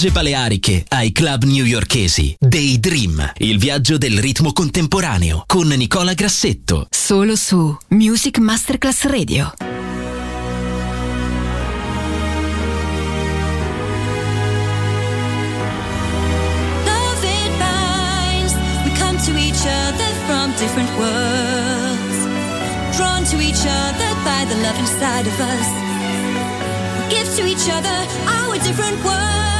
Spiagge baleariche ai club newyorkesi. Daydream, il viaggio del ritmo contemporaneo con Nicola Grassetto. Solo su Music Masterclass Radio. Love it binds. We come to each other from different worlds. Drawn to each other by the love inside of us. We give to each other our different worlds.